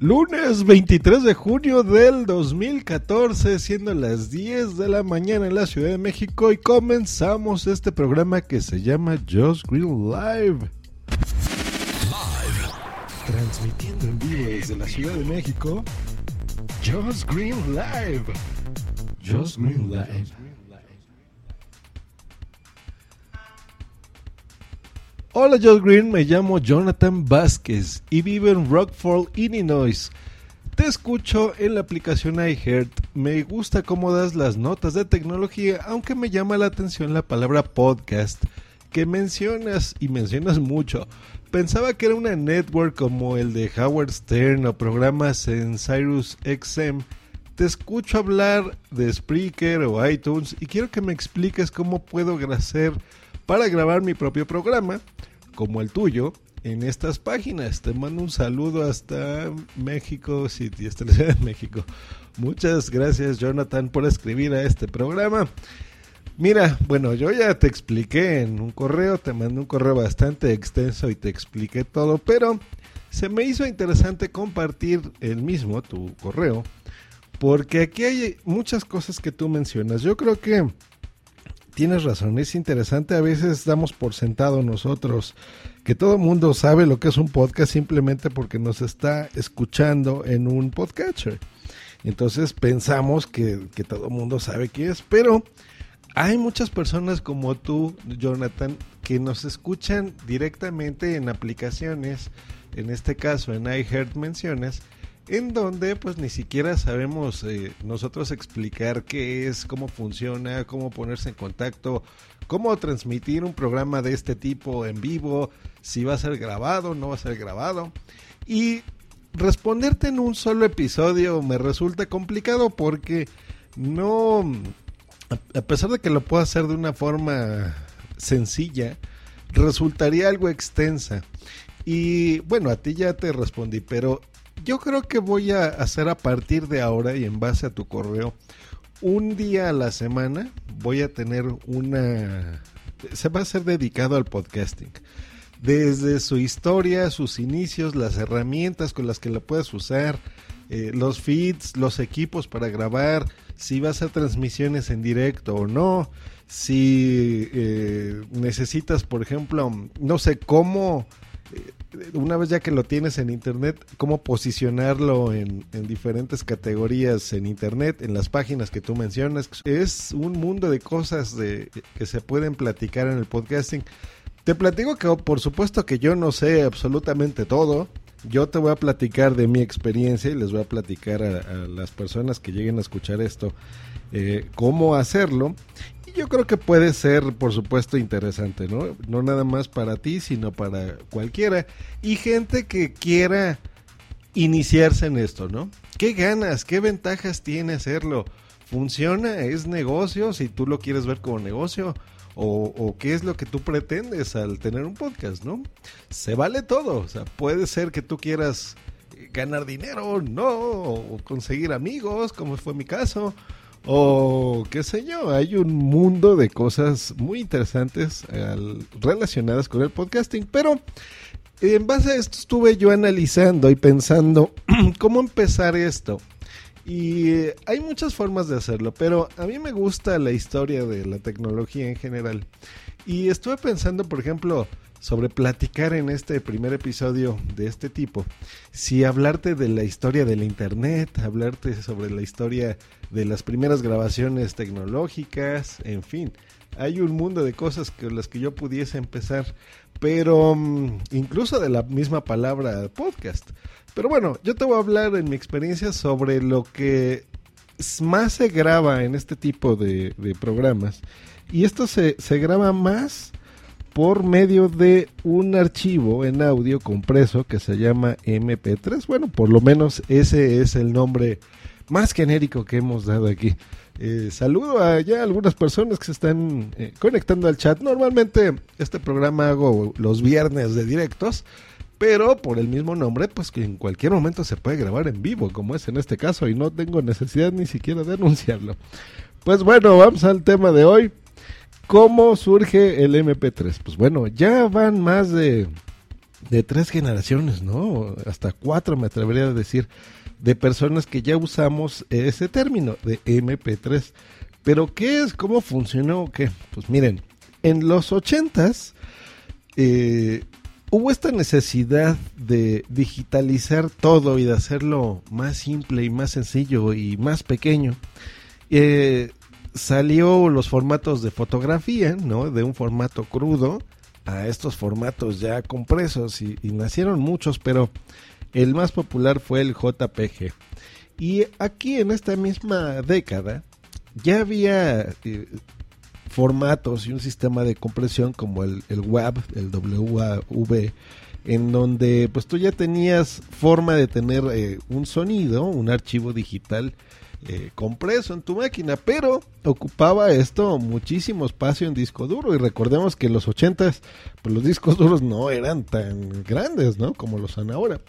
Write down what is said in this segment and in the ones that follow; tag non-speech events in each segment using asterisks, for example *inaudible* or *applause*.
Lunes 23 de junio del 2014, siendo las 10 de la mañana en la Ciudad de México y comenzamos este programa que se llama Just Green Live. Transmitiendo en vivo desde la Ciudad de México, Just Green Live. Just Green Live. Hola Just Green, me llamo Jonathan Vázquez y vivo en Rockford, Illinois. Te escucho en la aplicación iHeart. Me gusta cómo das las notas de tecnología, aunque me llama la atención la palabra podcast que mencionas y mencionas mucho. Pensaba que era una network como el de Howard Stern o programas en Cyrus XM. Te escucho hablar de Spreaker o iTunes y quiero que me expliques cómo puedo hacer para grabar mi propio programa, como el tuyo, en estas páginas. Te mando un saludo hasta México City, hasta la Ciudad de México. Muchas gracias Jonathan por escribir a este programa. Mira, bueno, yo ya te expliqué en un correo, te mandé un correo bastante extenso y te expliqué todo, pero se me hizo interesante compartir el mismo, tu correo, porque aquí hay muchas cosas que tú mencionas. Yo creo que tienes razón, es interesante, a veces damos por sentado nosotros que todo el mundo sabe lo que es un podcast simplemente porque nos está escuchando en un podcatcher. Entonces pensamos que, que todo el mundo sabe qué es, pero hay muchas personas como tú, Jonathan, que nos escuchan directamente en aplicaciones, en este caso en iHeart Menciones, en donde pues ni siquiera sabemos eh, nosotros explicar qué es, cómo funciona, cómo ponerse en contacto, cómo transmitir un programa de este tipo en vivo, si va a ser grabado, no va a ser grabado. Y responderte en un solo episodio me resulta complicado porque no, a pesar de que lo puedo hacer de una forma sencilla, resultaría algo extensa. Y bueno, a ti ya te respondí, pero yo creo que voy a hacer a partir de ahora y en base a tu correo, un día a la semana voy a tener una... Se va a ser dedicado al podcasting. Desde su historia, sus inicios, las herramientas con las que lo puedes usar, eh, los feeds, los equipos para grabar, si va a hacer transmisiones en directo o no, si eh, necesitas, por ejemplo, no sé cómo una vez ya que lo tienes en internet, cómo posicionarlo en, en, diferentes categorías en internet, en las páginas que tú mencionas. Es un mundo de cosas de, que se pueden platicar en el podcasting. Te platico que por supuesto que yo no sé absolutamente todo. Yo te voy a platicar de mi experiencia y les voy a platicar a, las personas que lleguen a escuchar esto eh, cómo hacerlo yo creo que puede ser, por supuesto, interesante, ¿no? No nada más para ti, sino para cualquiera. Y gente que quiera iniciarse en esto, ¿no? ¿Qué ganas? ¿Qué ventajas tiene hacerlo? ¿Funciona? ¿Es negocio? Si tú lo quieres ver como negocio. O, o, qué es lo que tú pretendes al tener un podcast, ¿no? Se vale todo. O sea, puede ser que tú quieras ganar dinero, no, o conseguir amigos, como fue mi caso o qué sé yo, hay un mundo de cosas muy interesantes relacionadas con el podcasting, pero en base a esto estuve yo analizando y pensando *clears throat* cómo empezar esto. Y hay muchas formas de hacerlo, pero a mí me gusta la historia de la tecnología en general. Y estuve pensando, por ejemplo, sobre platicar en este primer episodio de este tipo. Si hablarte de la historia del Internet, hablarte sobre la historia de las primeras grabaciones tecnológicas, en fin. Hay un mundo de cosas con las que yo pudiese empezar, pero um, incluso de la misma palabra podcast. Pero bueno, yo te voy a hablar en mi experiencia sobre lo que más se graba en este tipo de, de programas. Y esto se, se graba más por medio de un archivo en audio compreso que se llama MP3. Bueno, por lo menos ese es el nombre más genérico que hemos dado aquí. Eh, saludo a ya algunas personas que se están eh, conectando al chat. Normalmente este programa hago los viernes de directos, pero por el mismo nombre, pues que en cualquier momento se puede grabar en vivo, como es en este caso, y no tengo necesidad ni siquiera de anunciarlo. Pues bueno, vamos al tema de hoy. ¿Cómo surge el MP3? Pues bueno, ya van más de, de tres generaciones, ¿no? Hasta cuatro me atrevería a decir, de personas que ya usamos ese término de MP3. Pero ¿qué es? ¿Cómo funcionó? ¿Qué? Pues miren, en los ochentas eh, hubo esta necesidad de digitalizar todo y de hacerlo más simple y más sencillo y más pequeño. Eh, salió los formatos de fotografía, ¿no? De un formato crudo a estos formatos ya compresos y nacieron muchos, pero el más popular fue el JPG. Y aquí en esta misma década ya había eh, formatos y un sistema de compresión como el, el WAV, el WAV, en donde pues tú ya tenías forma de tener eh, un sonido, un archivo digital eh, compreso en tu máquina, pero ocupaba esto muchísimo espacio en disco duro y recordemos que en los 80 pues los discos duros no eran tan grandes, ¿no? Como los son ahora.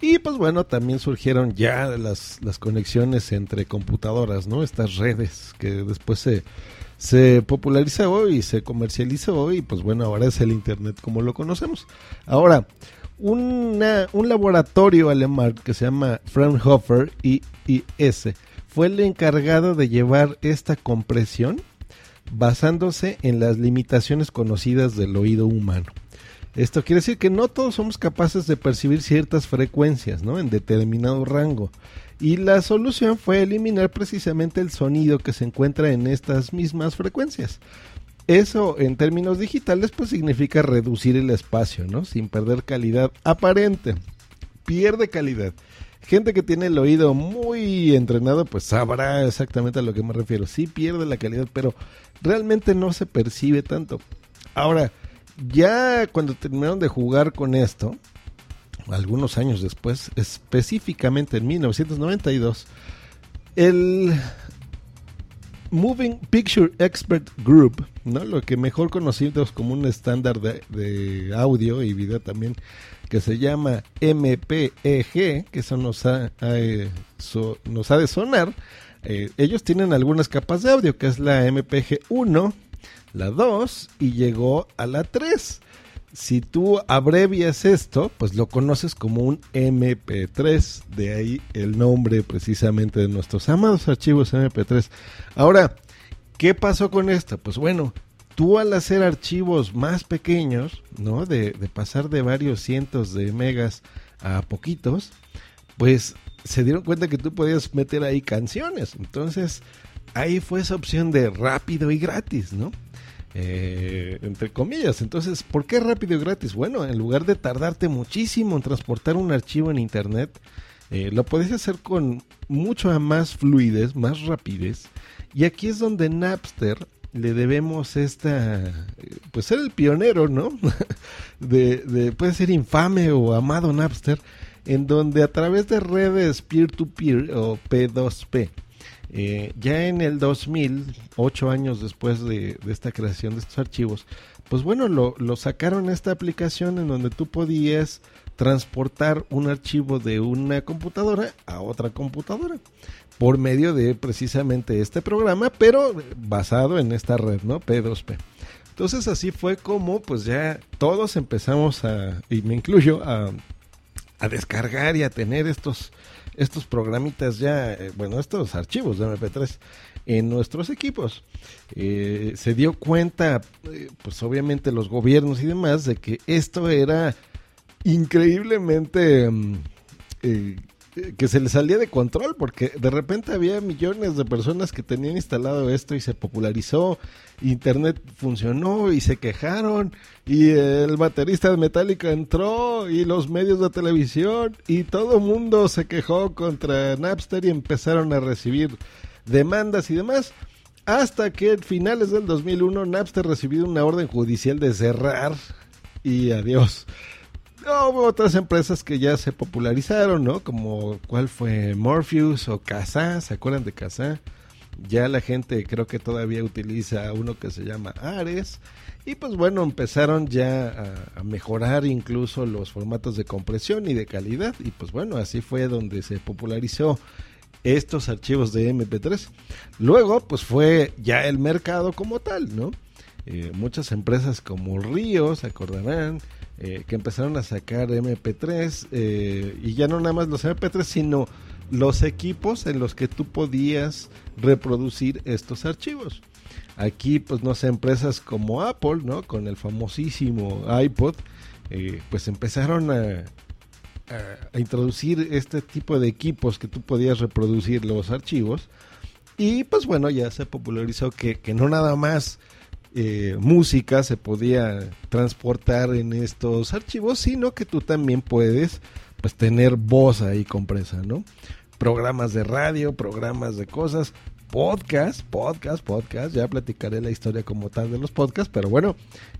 Y pues bueno, también surgieron ya las, las conexiones entre computadoras, ¿no? Estas redes que después se, se popularizó y se comercializó y pues bueno, ahora es el Internet como lo conocemos. Ahora, una, un laboratorio alemán que se llama Fraunhofer IIS fue el encargado de llevar esta compresión basándose en las limitaciones conocidas del oído humano. Esto quiere decir que no todos somos capaces de percibir ciertas frecuencias ¿no? en determinado rango. Y la solución fue eliminar precisamente el sonido que se encuentra en estas mismas frecuencias. Eso en términos digitales pues significa reducir el espacio, ¿no? Sin perder calidad aparente. Pierde calidad. Gente que tiene el oído muy entrenado pues sabrá exactamente a lo que me refiero. Sí pierde la calidad, pero realmente no se percibe tanto. Ahora, ya cuando terminaron de jugar con esto, algunos años después, específicamente en 1992, el Moving Picture Expert Group, ¿no? lo que mejor conocidos como un estándar de, audio y video también, que se llama MPEG, que eso nos ha, eh, nos ha de sonar, eh, ellos tienen algunas capas de audio, que es la MPG 1, la 2 y llegó a la 3. Si tú abrevias esto, pues lo conoces como un MP3, de ahí el nombre precisamente de nuestros amados archivos MP3. Ahora, ¿qué pasó con esto? Pues bueno, tú al hacer archivos más pequeños, ¿no? De, de pasar de varios cientos de megas a poquitos, pues se dieron cuenta que tú podías meter ahí canciones. Entonces, ahí fue esa opción de rápido y gratis, ¿no? Eh, entre comillas. Entonces, ¿por qué rápido y gratis? Bueno, en lugar de tardarte muchísimo en transportar un archivo en Internet, eh, lo podés hacer con mucho más fluidez, más rapidez. Y aquí es donde Napster le debemos esta, eh, pues ser el pionero, ¿no? *laughs* de, puede ser infame o amado Napster, en donde a través de redes peer-to-peer o P2P, eh, ya en el 2000, ocho años después de, esta creación de estos archivos, pues bueno, lo, lo, sacaron esta aplicación en donde tú podías transportar un archivo de una computadora a otra computadora por medio de precisamente este programa, pero basado en esta red, ¿no? P2P. Entonces así fue como pues ya todos empezamos a, y me incluyo, a, a descargar y a tener estos estos programitas ya, eh, bueno, estos archivos de MP3 en nuestros equipos. Eh, se dio cuenta, eh, pues obviamente los gobiernos y demás, de que esto era increíblemente... Que se le salía de control porque de repente había millones de personas que tenían instalado esto y se popularizó, internet funcionó y se quejaron y el baterista de Metallica entró y los medios de televisión y todo mundo se quejó contra Napster y empezaron a recibir demandas y demás Hasta que en finales del 2001 Napster recibió una orden judicial de cerrar y adiós. Hubo otras empresas que ya se popularizaron, ¿no? Como cuál fue Morpheus o Kazaa, ¿se acuerdan de Kazaa? Ya la gente creo que todavía utiliza uno que se llama Ares. Y pues bueno, empezaron ya a, a, mejorar incluso los formatos de compresión y de calidad. Y pues bueno, así fue donde se popularizó estos archivos de MP3. Luego, pues fue ya el mercado como tal, ¿no? Eh, muchas empresas como Río, se acordarán, eh, que empezaron a sacar MP3 eh, y ya no nada más los MP3, sino los equipos en los que tú podías reproducir estos archivos. Aquí, pues no sé, empresas como Apple, ¿no? Con el famosísimo iPod, pues empezaron a, a, introducir este tipo de equipos que tú podías reproducir los archivos. Y pues bueno, ya se popularizó que, que no nada más eh, música se podía transportar en estos archivos, sino que tú también puedes pues tener voz ahí compresa, ¿no? Programas de radio, programas de cosas, podcast, podcast, podcast. Ya platicaré la historia como tal de los podcasts, pero bueno,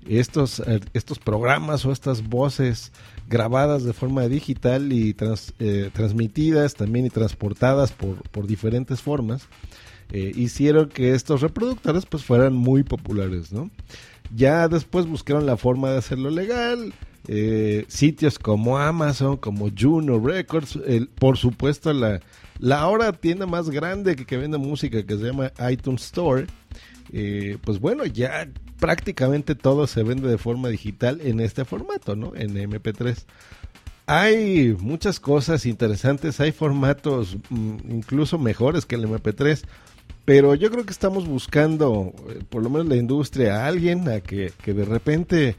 estos, eh, estos programas o estas voces grabadas de forma digital y eh, transmitidas también y transportadas por, por diferentes formas, eh, hicieron que estos reproductores pues fueran muy populares, ¿no? Ya después buscaron la forma de hacerlo legal, eh, sitios como Amazon, como Juno Records, el, por supuesto la, la ahora tienda más grande que, que vende música que se llama iTunes Store, eh, pues bueno, ya prácticamente todo se vende de forma digital en este formato, ¿no? En MP3. Hay muchas cosas interesantes, hay formatos mm, incluso mejores que el MP3, pero yo creo que estamos buscando, eh, por lo menos la industria, a alguien a que, que de repente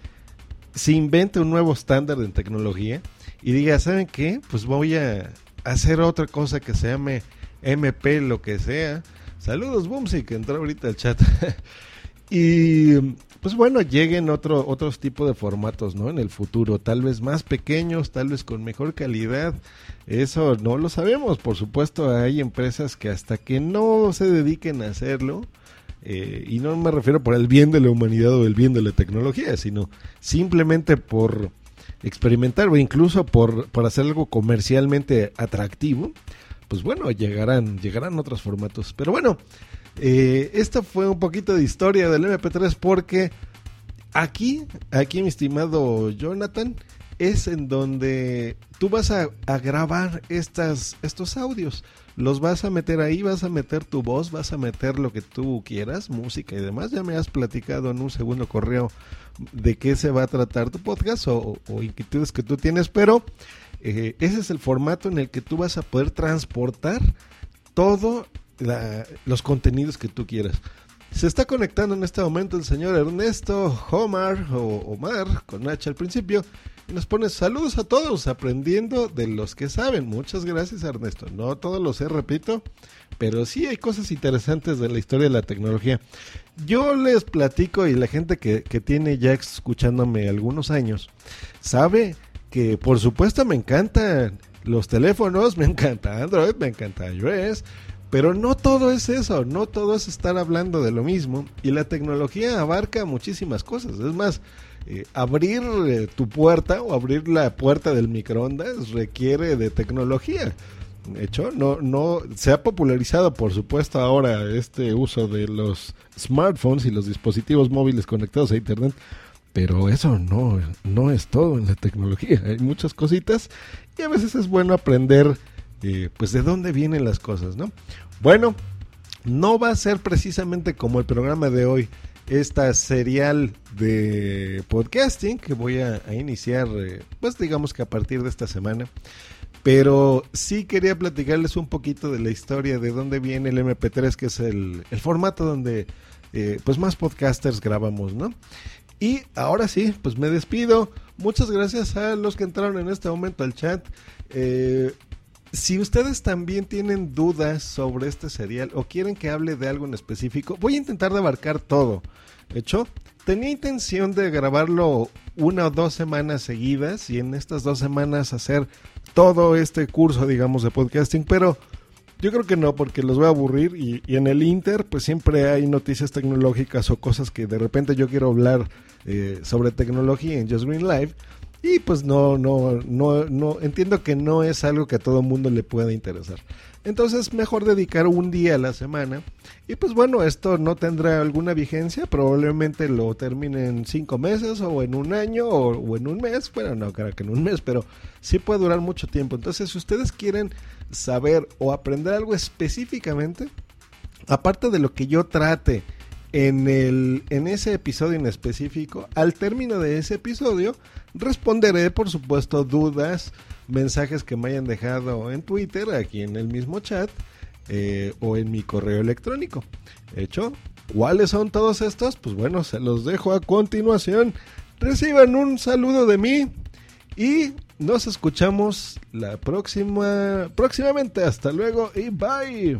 se invente un nuevo estándar en tecnología y diga, ¿saben qué? Pues voy a hacer otra cosa que se llame MP, lo que sea. Saludos, Bumsy, que entró ahorita al chat. *laughs* y pues bueno, lleguen otro, otros tipos de formatos, ¿no? En el futuro, tal vez más pequeños, tal vez con mejor calidad. Eso no lo sabemos. Por supuesto, hay empresas que hasta que no se dediquen a hacerlo, eh, y no me refiero por el bien de la humanidad o el bien de la tecnología, sino simplemente por experimentar o incluso por, por hacer algo comercialmente atractivo, pues bueno, llegarán, llegarán otros formatos. Pero bueno, eh, esto fue un poquito de historia del MP3 porque aquí, aquí mi estimado Jonathan, es en donde tú vas a, grabar estos audios. Los vas a meter ahí, vas a meter tu voz, vas a meter lo que tú quieras, música y demás. Ya me has platicado en un segundo correo de qué se va a tratar tu podcast o, o inquietudes que tú tienes, pero eh, ese es el formato en el que tú vas a poder transportar todo los contenidos que tú quieras. Se está conectando en este momento el señor Ernesto Omar o Omar con H al principio y nos pone saludos a todos aprendiendo de los que saben. Muchas gracias Ernesto. No todos lo sé, repito, pero sí hay cosas interesantes de la historia de la tecnología. Yo les platico y la gente que, que tiene ya escuchándome algunos años sabe que por supuesto me encantan los teléfonos, *laughs* me encanta Android, me encanta iOS, pero no todo es eso, no todo es estar hablando de lo mismo y la tecnología abarca muchísimas cosas. Es más, eh, abrir eh, tu puerta o abrir la puerta del microondas requiere de tecnología. De hecho, no, no se ha popularizado, por supuesto, ahora este uso de los smartphones y los dispositivos móviles conectados a internet, pero eso no, no es todo en la tecnología. Hay muchas cositas y a veces es bueno aprender eh, pues de dónde vienen las cosas, ¿no? Bueno, no va a ser precisamente como el programa de hoy, esta serial de podcasting que voy a, a iniciar, eh, pues digamos que a partir de esta semana. Pero sí quería platicarles un poquito de la historia de dónde viene el MP3, que es el, el formato donde eh, pues más podcasters grabamos, ¿no? Y ahora sí, pues me despido. Muchas gracias a los que entraron en este momento al chat. Eh, si ustedes también tienen dudas sobre este serial o quieren que hable de algo en específico, voy a intentar de abarcar todo. ¿Hecho? Tenía intención de grabarlo una o dos semanas seguidas y en estas dos semanas hacer todo este curso, digamos, de podcasting, pero Yo creo que no, porque los voy a aburrir y, en el Inter pues siempre hay noticias tecnológicas o cosas que de repente yo quiero hablar eh, sobre tecnología en Just Green Live y pues no, no, no, no, entiendo que no es algo que a todo mundo le pueda interesar. Entonces mejor dedicar un día a la semana. Y pues bueno, esto no tendrá alguna vigencia, probablemente lo termine en cinco meses o en un año o, en un mes. Bueno, no creo que en un mes, pero sí puede durar mucho tiempo. Entonces si ustedes quieren saber o aprender algo específicamente, aparte de lo que yo trate en, el, en ese episodio en específico, al término de ese episodio, responderé, por supuesto, dudas, mensajes que me hayan dejado en Twitter, aquí en el mismo chat, eh, o en mi correo electrónico. Hecho, ¿cuáles son todos estos? Pues bueno, se los dejo a continuación. Reciban un saludo de mí y nos escuchamos la próxima próximamente. Hasta luego y bye.